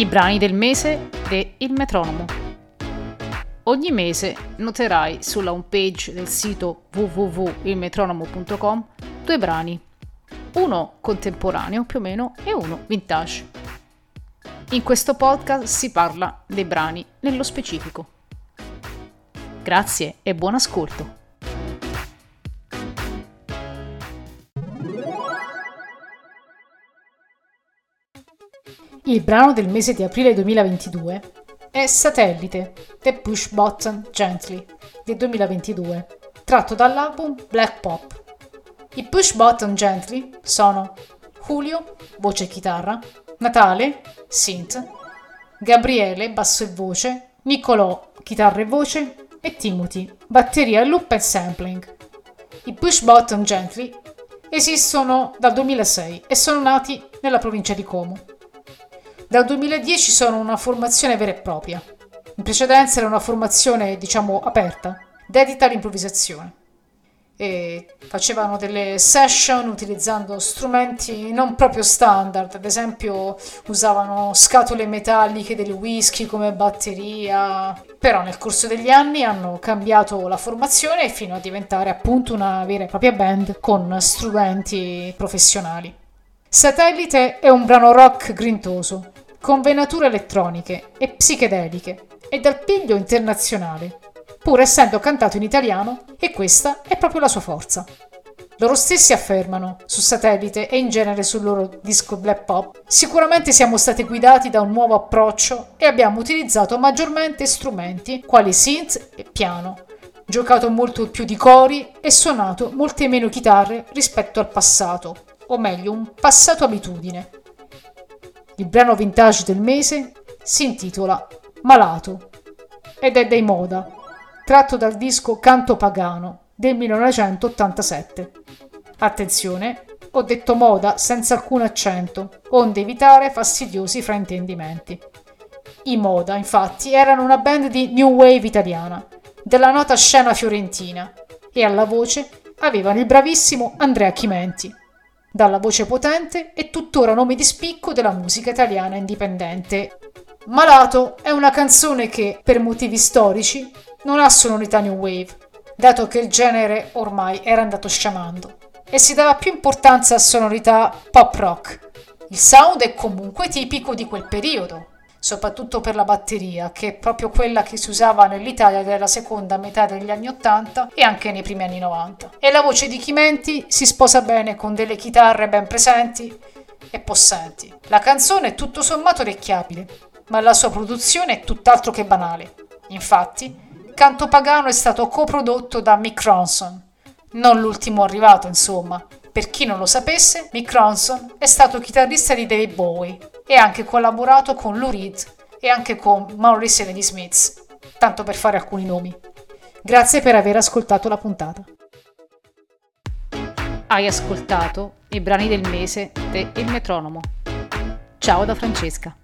I brani del mese de Il Metronomo. Ogni mese noterai sulla homepage del sito www.ilmetronomo.com due brani, uno contemporaneo più o meno e uno vintage. In questo podcast si parla dei brani nello specifico. Grazie e buon ascolto. Il brano del mese di aprile 2022 è Satellite, The Push Button Gently, del 2022, tratto dall'album Black Pop. I Push Button Gently sono Julio, voce e chitarra, Natale, synth, Gabriele, basso e voce, Niccolò, chitarra e voce, e Timothy, batteria, loop e sampling. I Push Button Gently esistono dal 2006 e sono nati nella provincia di Como. Dal 2010 sono una formazione vera e propria. In precedenza era una formazione, diciamo, aperta, dedita all'improvvisazione. E facevano delle session utilizzando strumenti non proprio standard, ad esempio usavano scatole metalliche del whisky come batteria, però nel corso degli anni hanno cambiato la formazione fino a diventare appunto una vera e propria band con strumenti professionali. Satellite è un brano rock grintoso, con venature elettroniche e psichedeliche e dal piglio internazionale, pur essendo cantato in italiano e questa è proprio la sua forza. Loro stessi affermano, su satellite e in genere sul loro disco black pop, sicuramente siamo stati guidati da un nuovo approccio e abbiamo utilizzato maggiormente strumenti quali synth e piano, giocato molto più di cori e suonato molte meno chitarre rispetto al passato, o meglio un passato abitudine. Il brano vintage del mese si intitola Malato ed è dei Moda, tratto dal disco Canto Pagano del 1987. Attenzione, ho detto moda senza alcun accento, onde evitare fastidiosi fraintendimenti. I Moda, infatti, erano una band di new wave italiana, della nota scena fiorentina, e alla voce avevano il bravissimo Andrea Chimenti dalla voce potente e tuttora nome di spicco della musica italiana indipendente. Malato è una canzone che, per motivi storici, non ha sonorità new wave, dato che il genere ormai era andato sciamando, e si dava più importanza a sonorità pop rock. Il sound è comunque tipico di quel periodo, soprattutto per la batteria, che è proprio quella che si usava nell'Italia della seconda metà degli anni 80 e anche nei primi anni 90. E la voce di Chimenti si sposa bene con delle chitarre ben presenti e possenti. La canzone è tutto sommato orecchiabile, ma la sua produzione è tutt'altro che banale. Infatti, Canto Pagano è stato coprodotto da Mick Ronson, non l'ultimo arrivato, insomma. Per chi non lo sapesse, Mick Ronson è stato chitarrista di David Bowie e ha anche collaborato con Lou Reed e anche con Maurice e the Smiths, tanto per fare alcuni nomi. Grazie per aver ascoltato la puntata. Hai ascoltato i brani del mese de Il Metronomo. Ciao da Francesca.